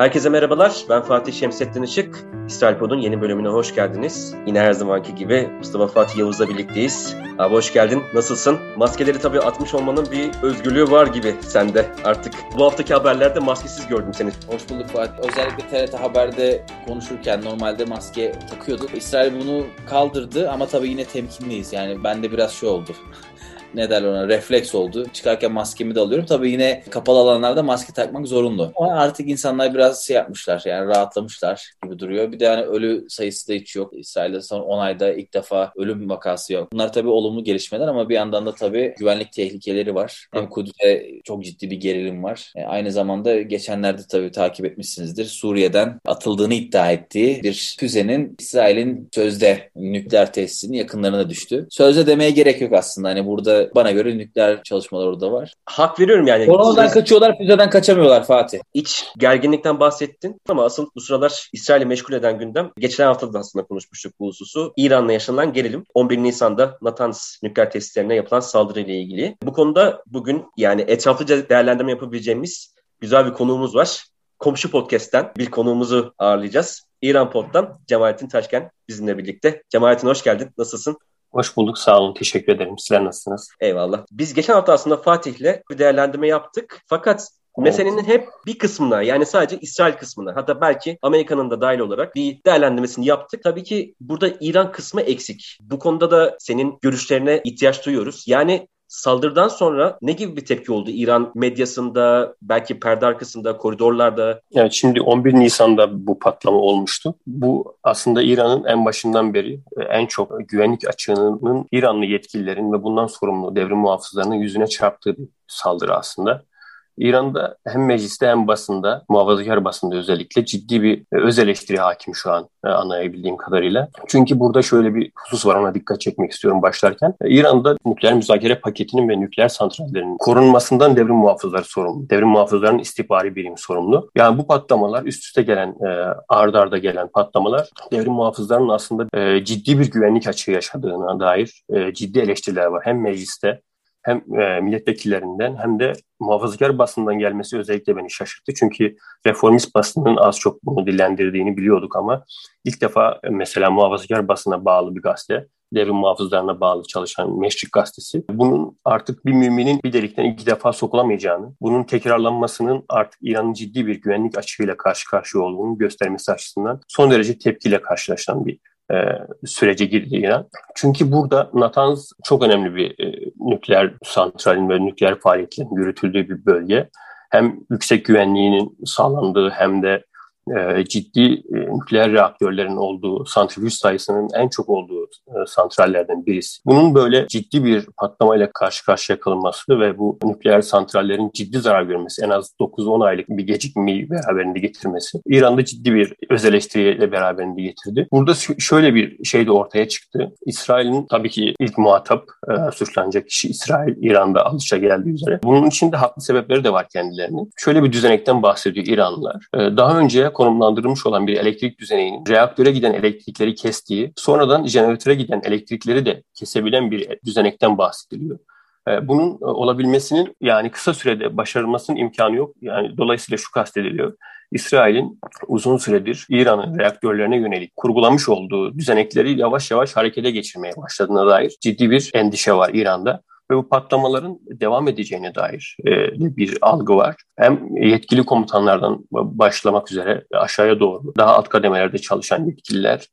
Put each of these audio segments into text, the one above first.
Herkese merhabalar. Ben Fatih Şemsettin Işık. İsrail Pod'un yeni bölümüne hoş geldiniz. Yine her zamanki gibi Mustafa Fatih Yavuz'la birlikteyiz. Abi hoş geldin. Nasılsın? Maskeleri tabii atmış olmanın bir özgürlüğü var gibi sende artık. Bu haftaki haberlerde maskesiz gördüm seni. Hoş bulduk Fatih. Özellikle TRT Haber'de konuşurken normalde maske takıyordu. İsrail bunu kaldırdı ama tabii yine temkinliyiz. Yani bende biraz şey oldu ne derler ona refleks oldu. Çıkarken maskemi de alıyorum. Tabii yine kapalı alanlarda maske takmak zorunlu. Ama artık insanlar biraz şey yapmışlar yani rahatlamışlar gibi duruyor. Bir de yani ölü sayısı da hiç yok. İsrail'de son 10 ayda ilk defa ölüm vakası yok. Bunlar tabii olumlu gelişmeler ama bir yandan da tabii güvenlik tehlikeleri var. Hem Kudüs'te çok ciddi bir gerilim var. E, aynı zamanda geçenlerde tabii takip etmişsinizdir. Suriye'den atıldığını iddia ettiği bir füzenin İsrail'in sözde nükleer tesisinin yakınlarına düştü. Sözde demeye gerek yok aslında. Hani burada bana göre nükleer çalışmalar orada var. Hak veriyorum yani. Koronadan Süre... kaçıyorlar, füzeden kaçamıyorlar Fatih. İç gerginlikten bahsettin ama asıl bu sıralar İsrail'i meşgul eden gündem geçen hafta da aslında konuşmuştuk bu hususu. İran'la yaşanan gerilim 11 Nisan'da Natanz nükleer tesislerine yapılan saldırıyla ilgili. Bu konuda bugün yani etraflıca değerlendirme yapabileceğimiz güzel bir konuğumuz var. Komşu Podcast'ten bir konuğumuzu ağırlayacağız. İran Pod'dan Cemalettin Taşken bizimle birlikte. Cemalettin hoş geldin. Nasılsın? Hoş bulduk. Sağ olun. Teşekkür ederim. Sizler nasılsınız? Eyvallah. Biz geçen hafta aslında Fatih'le bir değerlendirme yaptık. Fakat Meselenin hep bir kısmına yani sadece İsrail kısmına hatta belki Amerika'nın da dahil olarak bir değerlendirmesini yaptık. Tabii ki burada İran kısmı eksik. Bu konuda da senin görüşlerine ihtiyaç duyuyoruz. Yani Saldırıdan sonra ne gibi bir tepki oldu İran medyasında, belki perde arkasında, koridorlarda? Yani şimdi 11 Nisan'da bu patlama olmuştu. Bu aslında İran'ın en başından beri en çok güvenlik açığının İranlı yetkililerin ve bundan sorumlu devrim muhafızlarının yüzüne çarptığı bir saldırı aslında. İran'da hem mecliste hem basında, muhafazakar basında özellikle ciddi bir e, öz eleştiri hakim şu an e, anlayabildiğim kadarıyla. Çünkü burada şöyle bir husus var ona dikkat çekmek istiyorum başlarken. E, İran'da nükleer müzakere paketinin ve nükleer santrallerinin korunmasından devrim muhafızları sorumlu. Devrim muhafızlarının istihbari birim sorumlu. Yani bu patlamalar üst üste gelen, e, ard arda gelen patlamalar devrim muhafızlarının aslında ciddi bir güvenlik açığı yaşadığına dair ciddi eleştiriler var. Hem mecliste hem e, milletvekillerinden hem de muhafazakar basından gelmesi özellikle beni şaşırttı. Çünkü reformist basının az çok bunu dillendirdiğini biliyorduk ama ilk defa e, mesela muhafazakar basına bağlı bir gazete, devrim muhafızlarına bağlı çalışan Meşrik Gazetesi. Bunun artık bir müminin bir delikten iki defa sokulamayacağını, bunun tekrarlanmasının artık İran'ın ciddi bir güvenlik açığıyla karşı karşıya olduğunu göstermesi açısından son derece tepkiyle karşılaşılan bir e, sürece girdi İran. Çünkü burada Natanz çok önemli bir e, nükleer santralin ve nükleer faaliyetlerin yürütüldüğü bir bölge. Hem yüksek güvenliğinin sağlandığı hem de e, ciddi e, nükleer reaktörlerin olduğu, santrifüj sayısının en çok olduğu e, santrallerden birisi. Bunun böyle ciddi bir patlamayla karşı karşıya kalınması ve bu nükleer santrallerin ciddi zarar görmesi, en az 9-10 aylık bir gecikmeyi beraberinde getirmesi, İran'da ciddi bir öz eleştiriyle beraberinde getirdi. Burada şöyle bir şey de ortaya çıktı. İsrail'in tabii ki ilk muhatap e, suçlanacak kişi İsrail, İran'da alışa geldiği üzere. Bunun için de haklı sebepleri de var kendilerinin. Şöyle bir düzenekten bahsediyor İranlılar. E, daha önce konumlandırılmış olan bir elektrik düzeninin reaktöre giden elektrikleri kestiği, sonradan jeneratöre giden elektrikleri de kesebilen bir düzenekten bahsediliyor. Ee, bunun e, olabilmesinin yani kısa sürede başarılmasının imkanı yok. Yani dolayısıyla şu kastediliyor. İsrail'in uzun süredir İran'ın reaktörlerine yönelik kurgulamış olduğu düzenekleri yavaş yavaş harekete geçirmeye başladığına dair ciddi bir endişe var İran'da ve bu patlamaların devam edeceğine dair e, bir algı var. Hem yetkili komutanlardan başlamak üzere aşağıya doğru daha alt kademelerde çalışan yetkililer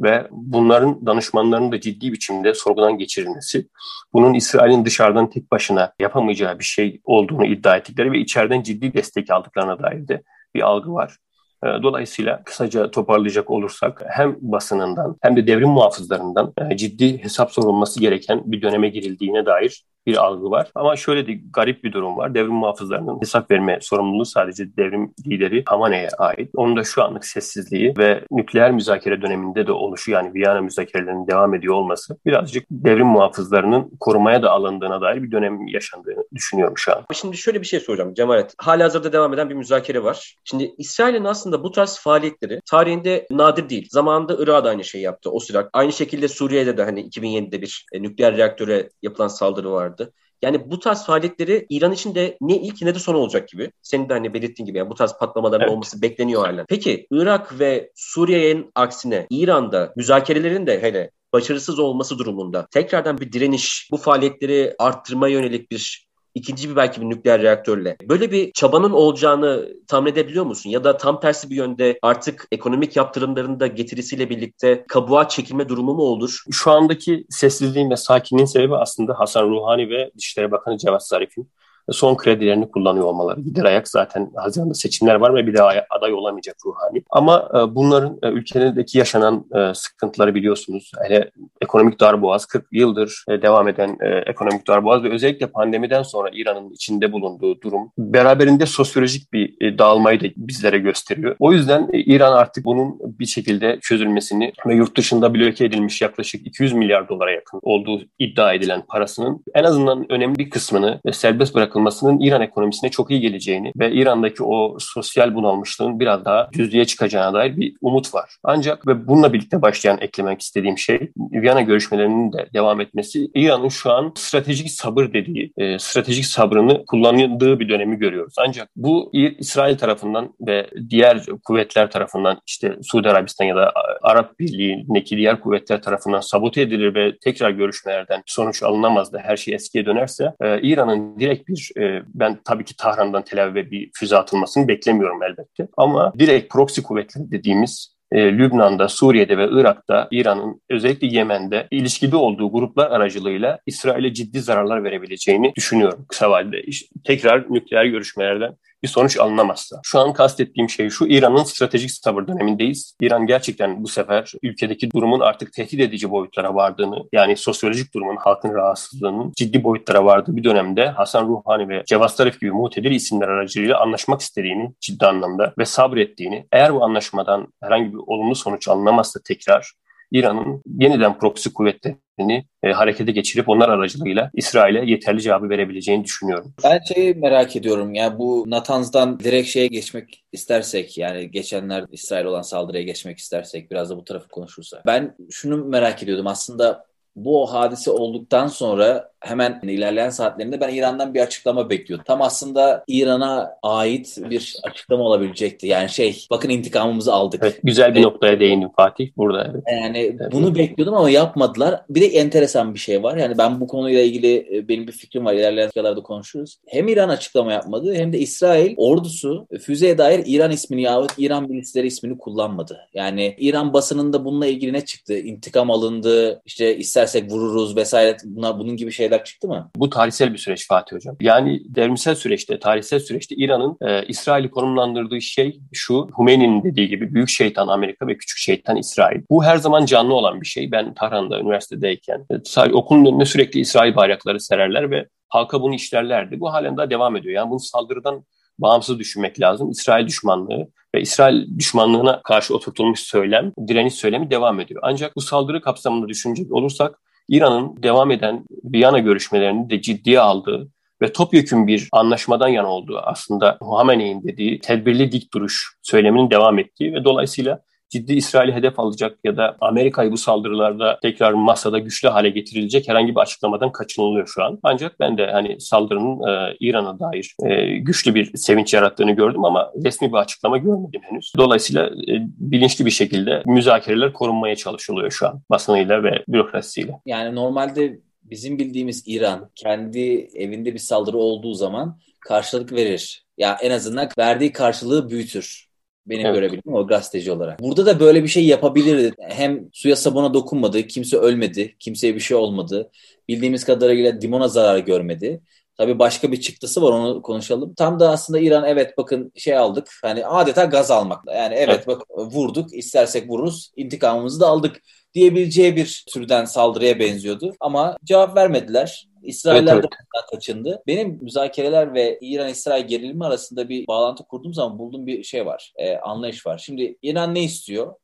ve bunların danışmanlarının da ciddi biçimde sorgudan geçirilmesi, bunun İsrail'in dışarıdan tek başına yapamayacağı bir şey olduğunu iddia ettikleri ve içeriden ciddi destek aldıklarına dair de bir algı var. E, dolayısıyla kısaca toparlayacak olursak hem basınından hem de devrim muhafızlarından e, ciddi hesap sorulması gereken bir döneme girildiğine dair bir algı var. Ama şöyle de garip bir durum var. Devrim muhafızlarının hesap verme sorumluluğu sadece devrim lideri Hamane'ye ait. Onun da şu anlık sessizliği ve nükleer müzakere döneminde de oluşu yani Viyana müzakerelerinin devam ediyor olması birazcık devrim muhafızlarının korumaya da alındığına dair bir dönem yaşandığını düşünüyorum şu an. Şimdi şöyle bir şey soracağım Cemalet. Hala hazırda devam eden bir müzakere var. Şimdi İsrail'in aslında bu tarz faaliyetleri tarihinde nadir değil. Zamanında Irak'da aynı şeyi yaptı o sıra. Aynı şekilde Suriye'de de hani 2007'de bir e, nükleer reaktöre yapılan saldırı vardı vardı. Yani bu tarz faaliyetleri İran için de ne ilk ne de son olacak gibi. Senin de hani belirttiğin gibi yani bu tarz patlamaların evet. olması bekleniyor hala. Peki Irak ve Suriye'nin aksine İran'da müzakerelerin de hele başarısız olması durumunda tekrardan bir direniş, bu faaliyetleri arttırmaya yönelik bir ikinci bir belki bir nükleer reaktörle. Böyle bir çabanın olacağını tahmin edebiliyor musun? Ya da tam tersi bir yönde artık ekonomik yaptırımların da getirisiyle birlikte kabuğa çekilme durumu mu olur? Şu andaki sessizliğin ve sakinliğin sebebi aslında Hasan Ruhani ve Dışişleri Bakanı Cevat Zarif'in son kredilerini kullanıyor olmaları. Gider ayak zaten Haziran'da seçimler var ve bir daha aday olamayacak Ruhani. Ama e, bunların e, ülkedeki yaşanan e, sıkıntıları biliyorsunuz. Hele ekonomik darboğaz 40 yıldır devam eden ekonomik darboğaz ve özellikle pandemiden sonra İran'ın içinde bulunduğu durum beraberinde sosyolojik bir dağılmayı da bizlere gösteriyor. O yüzden İran artık bunun bir şekilde çözülmesini ve yurt dışında bloke edilmiş yaklaşık 200 milyar dolara yakın olduğu iddia edilen parasının en azından önemli bir kısmını serbest bırak bırakılmasının İran ekonomisine çok iyi geleceğini ve İran'daki o sosyal bunalmışlığın biraz daha düzlüğe çıkacağına dair bir umut var. Ancak ve bununla birlikte başlayan eklemek istediğim şey Viyana görüşmelerinin de devam etmesi İran'ın şu an stratejik sabır dediği, e, stratejik sabrını kullandığı bir dönemi görüyoruz. Ancak bu İsrail tarafından ve diğer kuvvetler tarafından işte Suudi Arabistan ya da Arap Birliği'ndeki diğer kuvvetler tarafından sabote edilir ve tekrar görüşmelerden sonuç alınamaz da her şey eskiye dönerse e, İran'ın direkt bir e, ben tabii ki Tahran'dan Tel Aviv'e bir füze atılmasını beklemiyorum elbette. Ama direkt proxy kuvvetleri dediğimiz e, Lübnan'da, Suriye'de ve Irak'ta İran'ın özellikle Yemen'de ilişkide olduğu gruplar aracılığıyla İsrail'e ciddi zararlar verebileceğini düşünüyorum kısa vadede. İşte tekrar nükleer görüşmelerden bir sonuç alınamazsa. Şu an kastettiğim şey şu, İran'ın stratejik sabır dönemindeyiz. İran gerçekten bu sefer ülkedeki durumun artık tehdit edici boyutlara vardığını, yani sosyolojik durumun, halkın rahatsızlığının ciddi boyutlara vardığı bir dönemde Hasan Ruhani ve Cevaz Zarif gibi muhtedir isimler aracılığıyla anlaşmak istediğini ciddi anlamda ve sabrettiğini, eğer bu anlaşmadan herhangi bir olumlu sonuç alınamazsa tekrar İran'ın yeniden proxy kuvvetlerini e, harekete geçirip onlar aracılığıyla İsrail'e yeterli cevabı verebileceğini düşünüyorum. Ben şeyi merak ediyorum ya bu Natanz'dan direkt şeye geçmek istersek yani geçenler İsrail olan saldırıya geçmek istersek biraz da bu tarafı konuşursa. Ben şunu merak ediyordum aslında bu hadise olduktan sonra hemen ilerleyen saatlerinde ben İran'dan bir açıklama bekliyordum. Tam aslında İran'a ait bir açıklama olabilecekti. Yani şey bakın intikamımızı aldık. Evet, güzel bir noktaya değindim Fatih burada. Evet. Yani evet. bunu bekliyordum ama yapmadılar. Bir de enteresan bir şey var. Yani ben bu konuyla ilgili e, benim bir fikrim var. İlerleyen dakikalarda konuşuruz. Hem İran açıklama yapmadı hem de İsrail ordusu füzeye dair İran ismini yahut İran milisleri ismini kullanmadı. Yani İran basınında bununla ilgili ne çıktı? İntikam alındı, işte istersek vururuz vesaire buna, bunun gibi şeyler şeyler çıktı mı? Bu tarihsel bir süreç Fatih Hocam. Yani devrimsel süreçte, tarihsel süreçte İran'ın e, İsrail'i konumlandırdığı şey şu, Hümeyni'nin dediği gibi büyük şeytan Amerika ve küçük şeytan İsrail. Bu her zaman canlı olan bir şey. Ben Tahran'da üniversitedeyken e, okulun önüne sürekli İsrail bayrakları sererler ve halka bunu işlerlerdi. Bu halen daha devam ediyor. Yani bunu saldırıdan bağımsız düşünmek lazım. İsrail düşmanlığı ve İsrail düşmanlığına karşı oturtulmuş söylem, direniş söylemi devam ediyor. Ancak bu saldırı kapsamında düşünecek olursak İran'ın devam eden Viyana görüşmelerini de ciddiye aldığı ve topyekun bir anlaşmadan yana olduğu aslında Hamene'in dediği tedbirli dik duruş söyleminin devam ettiği ve dolayısıyla ciddi İsrail'i hedef alacak ya da Amerika'yı bu saldırılarda tekrar masada güçlü hale getirilecek herhangi bir açıklamadan kaçınılıyor şu an. Ancak ben de hani saldırının e, İran'a dair e, güçlü bir sevinç yarattığını gördüm ama resmi bir açıklama görmedim henüz. Dolayısıyla e, bilinçli bir şekilde müzakereler korunmaya çalışılıyor şu an basınıyla ve bürokrasisiyle. Yani normalde bizim bildiğimiz İran kendi evinde bir saldırı olduğu zaman karşılık verir. Ya en azından verdiği karşılığı büyütür. Benim evet. görebildiğim o gazeteci olarak. Burada da böyle bir şey yapabilirdi. Hem suya sabuna dokunmadı, kimse ölmedi, kimseye bir şey olmadı. Bildiğimiz kadarıyla Dimon'a zarar görmedi. Tabii başka bir çıktısı var onu konuşalım. Tam da aslında İran evet bakın şey aldık. Hani adeta gaz almak. Yani evet, evet. bak vurduk istersek vururuz intikamımızı da aldık diyebileceği bir türden saldırıya benziyordu. Ama cevap vermediler. İsrailler evet, de bundan kaçındı. Benim müzakereler ve İran-İsrail gerilimi arasında bir bağlantı kurduğum zaman bulduğum bir şey var. E, anlayış var. Şimdi İran ne istiyor?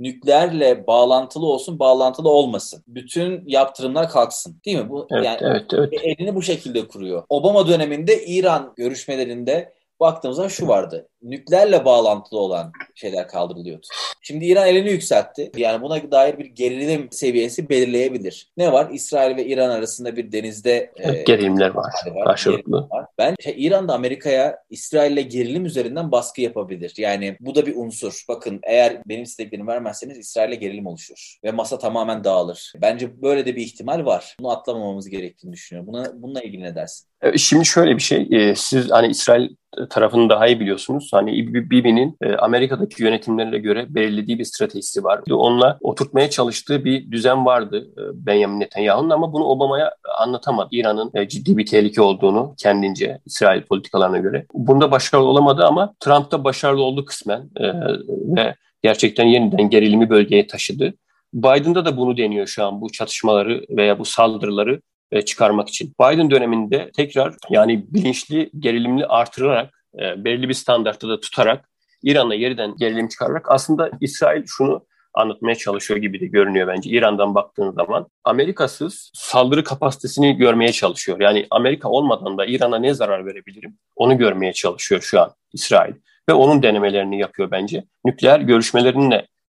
Nükleerle bağlantılı olsun, bağlantılı olmasın. Bütün yaptırımlar kalksın. Değil mi? Bu evet, yani evet, evet. elini bu şekilde kuruyor. Obama döneminde İran görüşmelerinde baktığımızda şu vardı. Nükleerle bağlantılı olan şeyler kaldırılıyordu. Şimdi İran elini yükseltti. Yani buna dair bir gerilim seviyesi belirleyebilir. Ne var? İsrail ve İran arasında bir denizde e, gerilimler var. var karşılıklı. Var. Ben şey, İran da Amerika'ya İsrail'le gerilim üzerinden baskı yapabilir. Yani bu da bir unsur. Bakın eğer benim istediklerimi vermezseniz İsrail'le gerilim oluşur ve masa tamamen dağılır. Bence böyle de bir ihtimal var. Bunu atlamamamız gerektiğini düşünüyorum. Buna bununla ilgili ne dersin? E, şimdi şöyle bir şey, e, siz hani İsrail tarafını daha iyi biliyorsunuz. Hani Bibi'nin e, Amerika'daki yönetimlerine göre belirlediği bir stratejisi var. Onunla oturtmaya çalıştığı bir düzen vardı Benjamin Netanyahu'nun ama bunu Obama'ya anlatamadı. İran'ın ciddi bir tehlike olduğunu kendince İsrail politikalarına göre. Bunda başarılı olamadı ama Trump'ta başarılı oldu kısmen ve gerçekten yeniden gerilimi bölgeye taşıdı. Biden'da da bunu deniyor şu an bu çatışmaları veya bu saldırıları e, çıkarmak için. Biden döneminde tekrar yani bilinçli gerilimli artırarak e, belirli bir standartta da tutarak İran'la yeniden gerilim çıkararak aslında İsrail şunu anlatmaya çalışıyor gibi de görünüyor bence İran'dan baktığın zaman. Amerikasız saldırı kapasitesini görmeye çalışıyor. Yani Amerika olmadan da İran'a ne zarar verebilirim onu görmeye çalışıyor şu an İsrail. Ve onun denemelerini yapıyor bence. Nükleer görüşmelerinin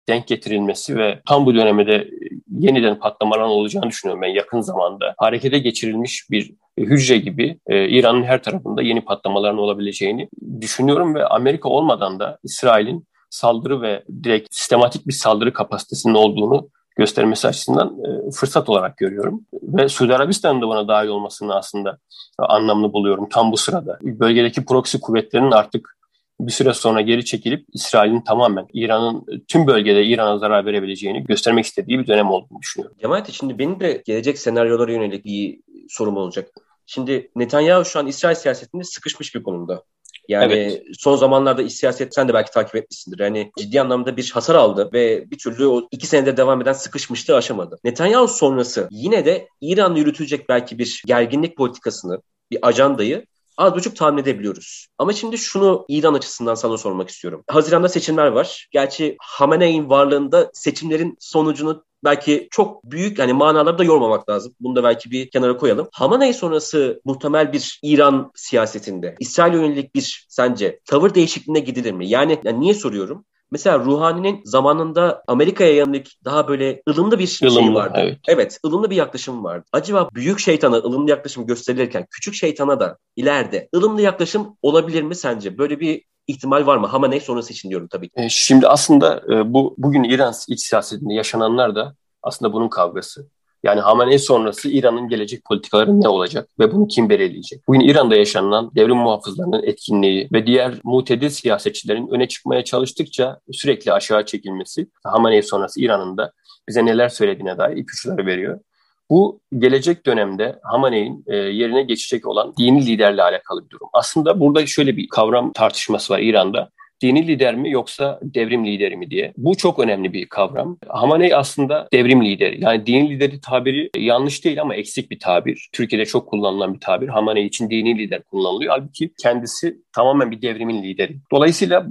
denk getirilmesi ve tam bu dönemde yeniden patlamalar olacağını düşünüyorum ben yakın zamanda. Harekete geçirilmiş bir hücre gibi e, İran'ın her tarafında yeni patlamaların olabileceğini düşünüyorum ve Amerika olmadan da İsrail'in saldırı ve direkt sistematik bir saldırı kapasitesinin olduğunu göstermesi açısından e, fırsat olarak görüyorum. Ve Suudi Arabistan'ın da buna dahil olmasını aslında anlamlı buluyorum tam bu sırada. Bölgedeki proxy kuvvetlerinin artık bir süre sonra geri çekilip İsrail'in tamamen İran'ın tüm bölgede İran'a zarar verebileceğini göstermek istediği bir dönem olduğunu düşünüyorum. Cemaat şimdi benim de gelecek senaryolara yönelik bir sorum olacak. Şimdi Netanyahu şu an İsrail siyasetinde sıkışmış bir konumda. Yani evet. son zamanlarda iç siyaset sen de belki takip etmişsindir. Yani ciddi anlamda bir hasar aldı ve bir türlü o iki senede devam eden sıkışmışlığı aşamadı. Netanyahu sonrası yine de İran'la yürütülecek belki bir gerginlik politikasını, bir ajandayı az buçuk tahmin edebiliyoruz. Ama şimdi şunu İran açısından sana sormak istiyorum. Haziranda seçimler var. Gerçi Hamene'in varlığında seçimlerin sonucunu belki çok büyük hani manaları da yormamak lazım. Bunu da belki bir kenara koyalım. Hamaney sonrası muhtemel bir İran siyasetinde İsrail yönelik bir sence tavır değişikliğine gidilir mi? Yani, yani niye soruyorum? Mesela Ruhani'nin zamanında Amerika'ya yönelik daha böyle ılımlı bir ılımlı, şey vardı. Evet. evet, ılımlı bir yaklaşım vardı. Acaba büyük şeytana ılımlı yaklaşım gösterilirken küçük şeytana da ileride ılımlı yaklaşım olabilir mi sence? Böyle bir ihtimal var mı? Hamenei sonrası için diyorum tabii ki. E, şimdi aslında e, bu bugün İran iç siyasetinde yaşananlar da aslında bunun kavgası. Yani Hamenei sonrası İran'ın gelecek politikaları ne olacak ve bunu kim belirleyecek? Bugün İran'da yaşanan devrim muhafızlarının etkinliği ve diğer mutedil siyasetçilerin öne çıkmaya çalıştıkça sürekli aşağı çekilmesi Hamenei sonrası İran'ın da bize neler söylediğine dair ipuçları veriyor. Bu gelecek dönemde Hamaney'in e, yerine geçecek olan dini liderle alakalı bir durum. Aslında burada şöyle bir kavram tartışması var İran'da dini lider mi yoksa devrim lideri mi diye. Bu çok önemli bir kavram. Hamaney aslında devrim lideri. Yani dini lideri tabiri yanlış değil ama eksik bir tabir. Türkiye'de çok kullanılan bir tabir. Hamaney için dini lider kullanılıyor. Halbuki kendisi tamamen bir devrimin lideri. Dolayısıyla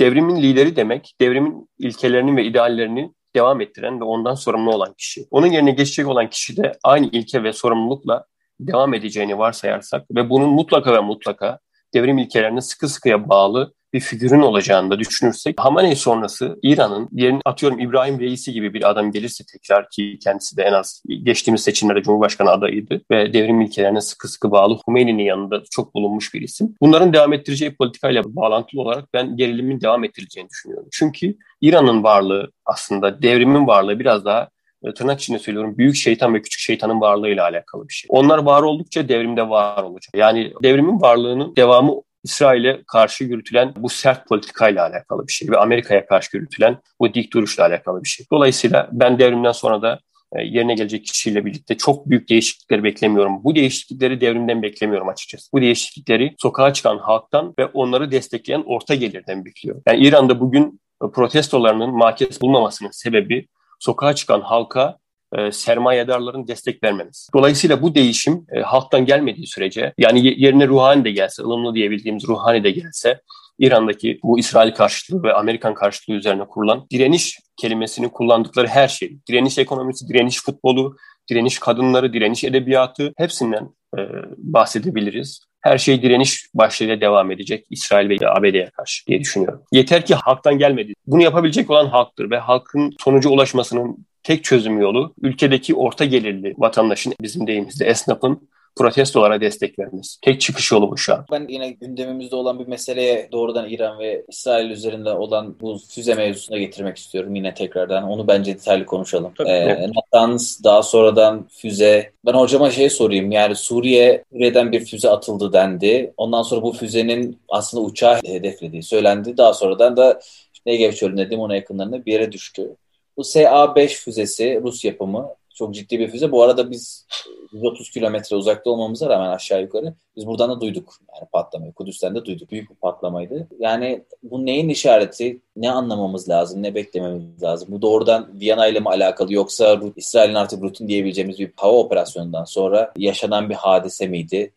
devrimin lideri demek, devrimin ilkelerinin ve ideallerini devam ettiren ve ondan sorumlu olan kişi. Onun yerine geçecek olan kişi de aynı ilke ve sorumlulukla devam edeceğini varsayarsak ve bunun mutlaka ve mutlaka devrim ilkelerine sıkı sıkıya bağlı bir figürün olacağını da düşünürsek Hamaney sonrası İran'ın yerin atıyorum İbrahim Reisi gibi bir adam gelirse tekrar ki kendisi de en az geçtiğimiz seçimlerde Cumhurbaşkanı adayıydı ve devrim ilkelerine sıkı sıkı bağlı Hümeyni'nin yanında çok bulunmuş bir isim. Bunların devam ettireceği politikayla bağlantılı olarak ben gerilimin devam ettirileceğini düşünüyorum. Çünkü İran'ın varlığı aslında devrimin varlığı biraz daha e, tırnak içinde söylüyorum büyük şeytan ve küçük şeytanın varlığıyla alakalı bir şey. Onlar var oldukça devrimde var olacak. Yani devrimin varlığının devamı İsrail'e karşı yürütülen bu sert politikayla alakalı bir şey ve Amerika'ya karşı yürütülen bu dik duruşla alakalı bir şey. Dolayısıyla ben devrimden sonra da e, yerine gelecek kişiyle birlikte çok büyük değişiklikleri beklemiyorum. Bu değişiklikleri devrimden beklemiyorum açıkçası. Bu değişiklikleri sokağa çıkan halktan ve onları destekleyen orta gelirden bekliyorum. Yani İran'da bugün protestolarının makes bulmamasının sebebi sokağa çıkan halka e, sermayedarların destek vermemiz. Dolayısıyla bu değişim e, halktan gelmediği sürece yani yerine ruhani de gelse, ılımlı diyebildiğimiz ruhani de gelse İran'daki bu İsrail karşıtlığı ve Amerikan karşıtlığı üzerine kurulan direniş kelimesini kullandıkları her şey, direniş ekonomisi, direniş futbolu, direniş kadınları, direniş edebiyatı hepsinden e, bahsedebiliriz. her şey direniş başlığıyla devam edecek İsrail ve ABD'ye karşı diye düşünüyorum. Yeter ki halktan gelmedi. Bunu yapabilecek olan halktır ve halkın sonuca ulaşmasının tek çözüm yolu ülkedeki orta gelirli vatandaşın bizim deyimizde esnafın protestolara destek vermesi. Tek çıkış yolu bu şu an. Ben yine gündemimizde olan bir meseleye doğrudan İran ve İsrail üzerinde olan bu füze mevzusuna getirmek istiyorum yine tekrardan. Onu bence detaylı konuşalım. Tabii, ee, Natanz daha sonradan füze. Ben hocama şey sorayım yani Suriye Suriye'den bir füze atıldı dendi. Ondan sonra bu füzenin aslında uçağı hedeflediği söylendi. Daha sonradan da Negev çölünde Dimona yakınlarında bir yere düştü. Bu SA-5 füzesi Rus yapımı çok ciddi bir füze. Bu arada biz 130 kilometre uzakta olmamıza rağmen aşağı yukarı biz buradan da duyduk. Yani patlamayı. Kudüs'ten de duyduk. Büyük bir patlamaydı. Yani bu neyin işareti? Ne anlamamız lazım? Ne beklememiz lazım? Bu doğrudan Viyana ile mi alakalı yoksa İsrail'in artık rutin diyebileceğimiz bir hava operasyonundan sonra yaşanan bir hadise miydi?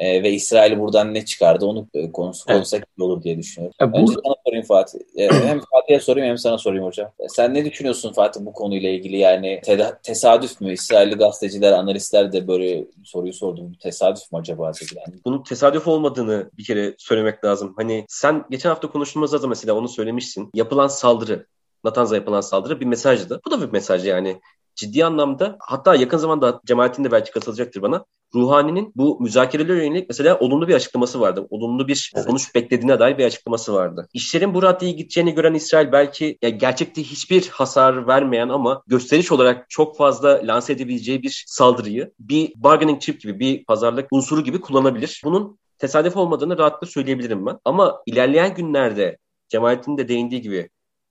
E, ve İsrail buradan ne çıkardı onu e, konusu evet. konuşsak iyi olur diye düşünüyorum. E, bu... Önce sana sorayım Fatih. E, hem Fatih'e sorayım hem sana sorayım hocam. E, sen ne düşünüyorsun Fatih bu konuyla ilgili? Yani te- tesadüf mü? İsrailli gazeteciler, analistler de böyle soruyu sordum. Tesadüf mü acaba? Yani? Bunun tesadüf olmadığını bir kere söylemek lazım. Hani sen geçen hafta konuştuğumuzda da mesela onu söylemişsin. Yapılan saldırı Natanz'a yapılan saldırı bir mesajdı. Bu da bir mesaj yani ciddi anlamda hatta yakın zamanda Cemalettin de belki katılacaktır bana. Ruhani'nin bu müzakerelere yönelik mesela olumlu bir açıklaması vardı. Olumlu bir evet. sonuç beklediğine dair bir açıklaması vardı. İşlerin bu raddeye gideceğini gören İsrail belki ya gerçekte hiçbir hasar vermeyen ama gösteriş olarak çok fazla lanse edebileceği bir saldırıyı bir bargaining chip gibi bir pazarlık unsuru gibi kullanabilir. Bunun tesadüf olmadığını rahatlıkla söyleyebilirim ben. Ama ilerleyen günlerde Cemalettin de değindiği gibi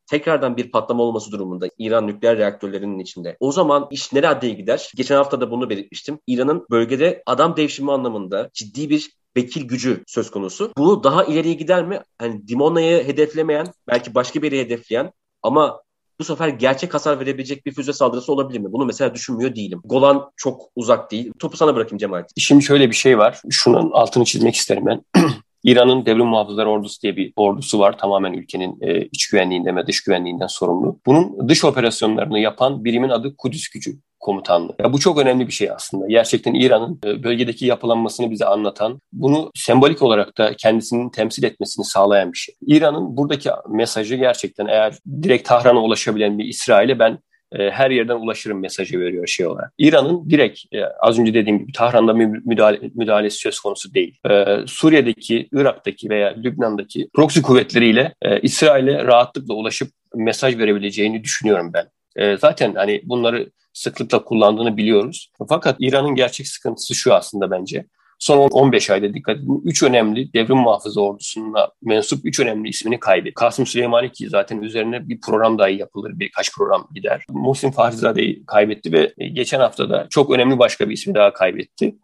tekrardan bir patlama olması durumunda İran nükleer reaktörlerinin içinde. O zaman iş ne raddeye gider? Geçen hafta da bunu belirtmiştim. İran'ın bölgede adam devşimi anlamında ciddi bir vekil gücü söz konusu. Bu daha ileriye gider mi? Hani Dimona'yı hedeflemeyen, belki başka bir yere hedefleyen ama bu sefer gerçek hasar verebilecek bir füze saldırısı olabilir mi? Bunu mesela düşünmüyor değilim. Golan çok uzak değil. Topu sana bırakayım Cemal. Şimdi şöyle bir şey var. Şunun altını çizmek isterim ben. İran'ın devrim muhafızları ordusu diye bir ordusu var. Tamamen ülkenin e, iç güvenliğinden ve dış güvenliğinden sorumlu. Bunun dış operasyonlarını yapan birimin adı Kudüs Gücü komutanlığı. Ya bu çok önemli bir şey aslında. Gerçekten İran'ın e, bölgedeki yapılanmasını bize anlatan, bunu sembolik olarak da kendisinin temsil etmesini sağlayan bir şey. İran'ın buradaki mesajı gerçekten eğer direkt Tahran'a ulaşabilen bir İsrail'e ben e, her yerden ulaşırım mesajı veriyor şey olarak. İran'ın direkt e, az önce dediğim gibi Tahran'da müdahale, müdahalesi söz konusu değil. E, Suriye'deki, Irak'taki veya Lübnan'daki proxy kuvvetleriyle e, İsrail'e rahatlıkla ulaşıp mesaj verebileceğini düşünüyorum ben. E, zaten hani bunları sıklıkla kullandığını biliyoruz. Fakat İran'ın gerçek sıkıntısı şu aslında bence son 15 ayda dikkat edin 3 önemli devrim muhafızı ordusuna mensup 3 önemli ismini kaybetti. Kasım Süleymani ki zaten üzerine bir program dahi yapılır, birkaç program gider. Muhsin Fahrizade'yi kaybetti ve geçen hafta da çok önemli başka bir ismi daha kaybetti.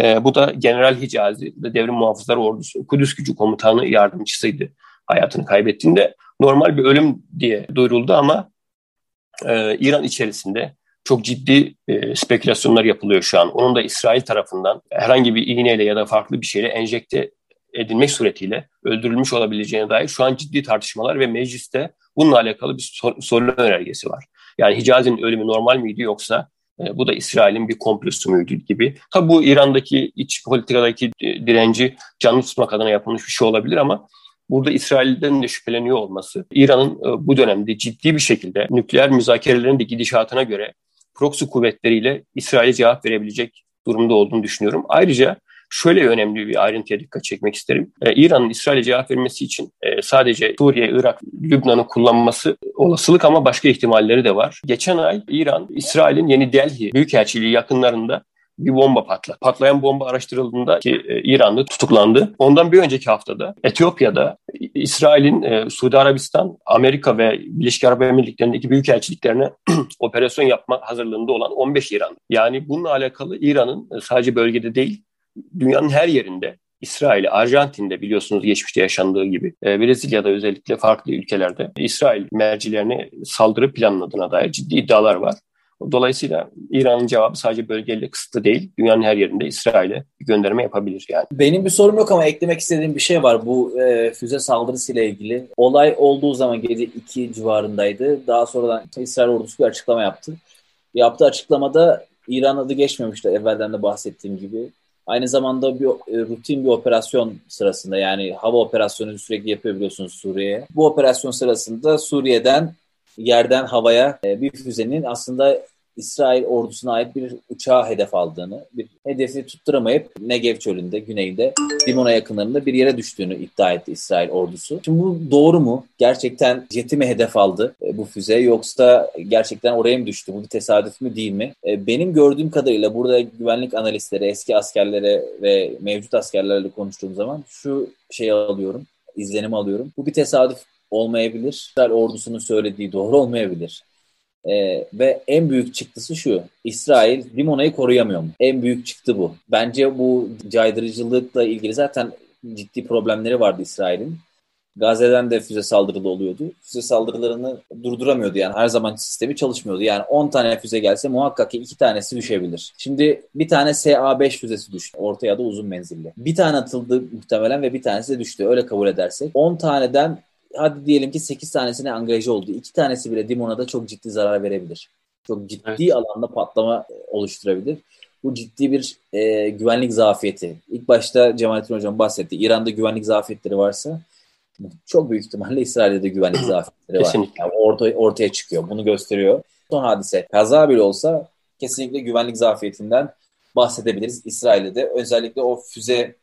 E, bu da General Hicazi, devrim muhafızları ordusu Kudüs gücü komutanı yardımcısıydı hayatını kaybettiğinde. Normal bir ölüm diye duyuruldu ama e, İran içerisinde çok ciddi e, spekülasyonlar yapılıyor şu an. Onun da İsrail tarafından herhangi bir iğneyle ya da farklı bir şeyle enjekte edilmek suretiyle öldürülmüş olabileceğine dair şu an ciddi tartışmalar ve mecliste bununla alakalı bir sor, soru önergesi var. Yani Hicazi'nin ölümü normal miydi yoksa e, bu da İsrail'in bir komplosu muydu gibi. Tabi bu İran'daki iç politikadaki direnci canlı tutmak adına yapılmış bir şey olabilir ama burada İsrail'den de şüpheleniyor olması İran'ın e, bu dönemde ciddi bir şekilde nükleer müzakerelerin de gidişatına göre proxy kuvvetleriyle İsrail'e cevap verebilecek durumda olduğunu düşünüyorum. Ayrıca şöyle önemli bir ayrıntıya dikkat çekmek isterim. Ee, İran'ın İsrail'e cevap vermesi için e, sadece Suriye, Irak, Lübnan'ı kullanması olasılık ama başka ihtimalleri de var. Geçen ay İran, İsrail'in Yeni Delhi Büyükelçiliği yakınlarında bir bomba patladı. Patlayan bomba araştırıldığında ki e, İranlı tutuklandı. Ondan bir önceki haftada Etiyopya'da İsrail'in e, Suudi Arabistan, Amerika ve Birleşik Arap Emirlikleri'ndeki büyükelçiliklerine operasyon yapma hazırlığında olan 15 İran. Yani bununla alakalı İran'ın e, sadece bölgede değil dünyanın her yerinde İsrail, Arjantin'de biliyorsunuz geçmişte yaşandığı gibi e, Brezilya'da özellikle farklı ülkelerde İsrail mercilerine saldırı planladığına dair ciddi iddialar var. Dolayısıyla İran'ın cevabı sadece bölgeyle kısıtlı değil. Dünyanın her yerinde İsrail'e gönderme yapabilir yani. Benim bir sorum yok ama eklemek istediğim bir şey var. Bu e, füze saldırısıyla ilgili. Olay olduğu zaman gece 2 civarındaydı. Daha sonradan İsrail ordusu bir açıklama yaptı. Yaptığı açıklamada İran adı geçmemişti evvelden de bahsettiğim gibi. Aynı zamanda bir e, rutin bir operasyon sırasında yani hava operasyonu sürekli yapıyor biliyorsunuz Suriye'ye. Bu operasyon sırasında Suriye'den yerden havaya e, bir füzenin aslında İsrail ordusuna ait bir uçağı hedef aldığını, bir hedefi tutturamayıp Negev çölünde, güneyde, Dimona yakınlarında bir yere düştüğünü iddia etti İsrail ordusu. Şimdi bu doğru mu? Gerçekten jeti mi hedef aldı e, bu füze yoksa gerçekten oraya mı düştü? Bu bir tesadüf mü değil mi? E, benim gördüğüm kadarıyla burada güvenlik analistleri, eski askerlere ve mevcut askerlerle konuştuğum zaman şu şeyi alıyorum, izlenimi alıyorum. Bu bir tesadüf olmayabilir. İsrail ordusunun söylediği doğru olmayabilir. Ee, ve en büyük çıktısı şu. İsrail Limona'yı koruyamıyor mu? En büyük çıktı bu. Bence bu caydırıcılıkla ilgili zaten ciddi problemleri vardı İsrail'in. Gazze'den de füze saldırılı oluyordu. Füze saldırılarını durduramıyordu yani her zaman sistemi çalışmıyordu. Yani 10 tane füze gelse muhakkak ki 2 tanesi düşebilir. Şimdi bir tane SA-5 füzesi düştü. Ortaya da uzun menzilli. Bir tane atıldı muhtemelen ve bir tanesi de düştü. Öyle kabul edersek. 10 taneden hadi diyelim ki 8 tanesine angaje oldu. 2 tanesi bile Dimona'da çok ciddi zarar verebilir. Çok ciddi evet. alanda patlama oluşturabilir. Bu ciddi bir e, güvenlik zafiyeti. İlk başta Cemalettin Hocam bahsetti. İran'da güvenlik zafiyetleri varsa çok büyük ihtimalle İsrail'de de güvenlik zafiyetleri var. Yani orta, ortaya çıkıyor. Bunu gösteriyor. Son hadise kaza bile olsa kesinlikle güvenlik zafiyetinden bahsedebiliriz İsrail'de de. Özellikle o füze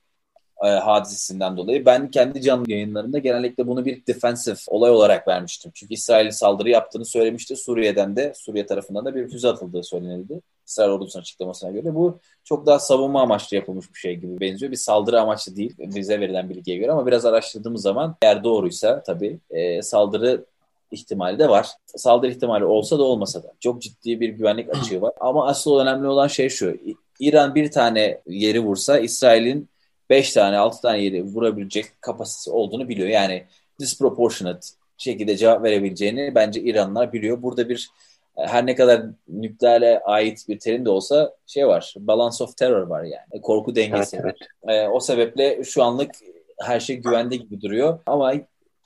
e, hadisesinden dolayı. Ben kendi canlı yayınlarımda genellikle bunu bir defensif olay olarak vermiştim. Çünkü İsrail saldırı yaptığını söylemişti. Suriye'den de, Suriye tarafından da bir füze atıldığı söylenildi. İsrail ordusunun açıklamasına göre. Bu çok daha savunma amaçlı yapılmış bir şey gibi benziyor. Bir saldırı amaçlı değil bize verilen bilgiye göre ama biraz araştırdığımız zaman eğer doğruysa tabii e, saldırı ihtimali de var. Saldırı ihtimali olsa da olmasa da. Çok ciddi bir güvenlik açığı var. Ama asıl önemli olan şey şu. İran bir tane yeri vursa İsrail'in 5 tane 6 tane yeri vurabilecek kapasitesi olduğunu biliyor. Yani disproportionate şekilde cevap verebileceğini bence İranlılar biliyor. Burada bir e, her ne kadar nükleerle ait bir terim de olsa şey var. Balance of terror var yani. E, korku dengesi. Evet, evet. E, o sebeple şu anlık her şey güvende gibi duruyor. Ama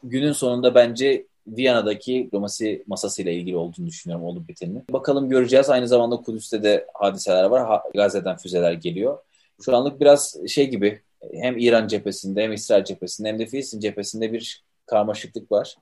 günün sonunda bence Viyana'daki diplomasi masasıyla ilgili olduğunu düşünüyorum olup bitenini. Bakalım göreceğiz. Aynı zamanda Kudüs'te de hadiseler var. Gazze'den füzeler geliyor. Şu anlık biraz şey gibi hem İran cephesinde hem İsrail cephesinde hem de Filistin cephesinde bir karmaşıklık var.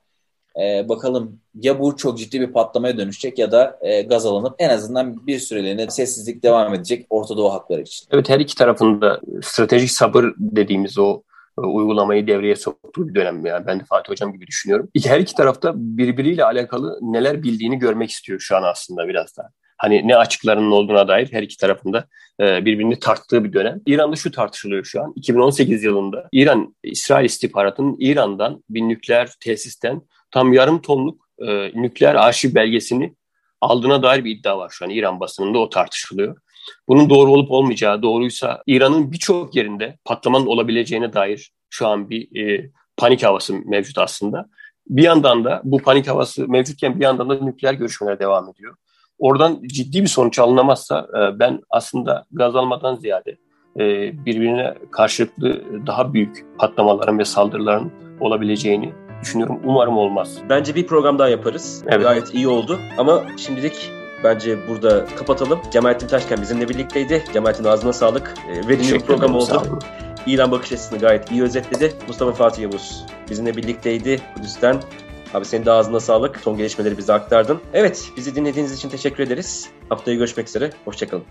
Ee, bakalım ya bu çok ciddi bir patlamaya dönüşecek ya da e, gaz alınıp en azından bir süreliğine sessizlik devam edecek Orta Doğu hakları için. Evet her iki tarafında stratejik sabır dediğimiz o e, uygulamayı devreye soktuğu bir dönem. Yani ben de Fatih Hocam gibi düşünüyorum. Her iki tarafta birbiriyle alakalı neler bildiğini görmek istiyor şu an aslında biraz daha hani ne açıklarının olduğuna dair her iki tarafında e, birbirini tarttığı bir dönem. İran'da şu tartışılıyor şu an. 2018 yılında İran, İsrail istihbaratının İran'dan bir nükleer tesisten tam yarım tonluk e, nükleer arşiv belgesini aldığına dair bir iddia var şu an. İran basınında o tartışılıyor. Bunun doğru olup olmayacağı doğruysa İran'ın birçok yerinde patlamanın olabileceğine dair şu an bir e, panik havası mevcut aslında. Bir yandan da bu panik havası mevcutken bir yandan da nükleer görüşmeler devam ediyor oradan ciddi bir sonuç alınamazsa e, ben aslında gaz almadan ziyade e, birbirine karşılıklı daha büyük patlamaların ve saldırıların olabileceğini düşünüyorum. Umarım olmaz. Bence bir program daha yaparız. Evet. Gayet iyi oldu. Ama şimdilik bence burada kapatalım. Cemalettin Taşken bizimle birlikteydi. Cemalettin ağzına sağlık. E, verimli bir program oldu. İran bakış açısını gayet iyi özetledi. Mustafa Fatih Yavuz bizimle birlikteydi Kudüs'ten. Abi senin de ağzına sağlık. Son gelişmeleri bize aktardın. Evet, bizi dinlediğiniz için teşekkür ederiz. Haftaya görüşmek üzere. Hoşçakalın.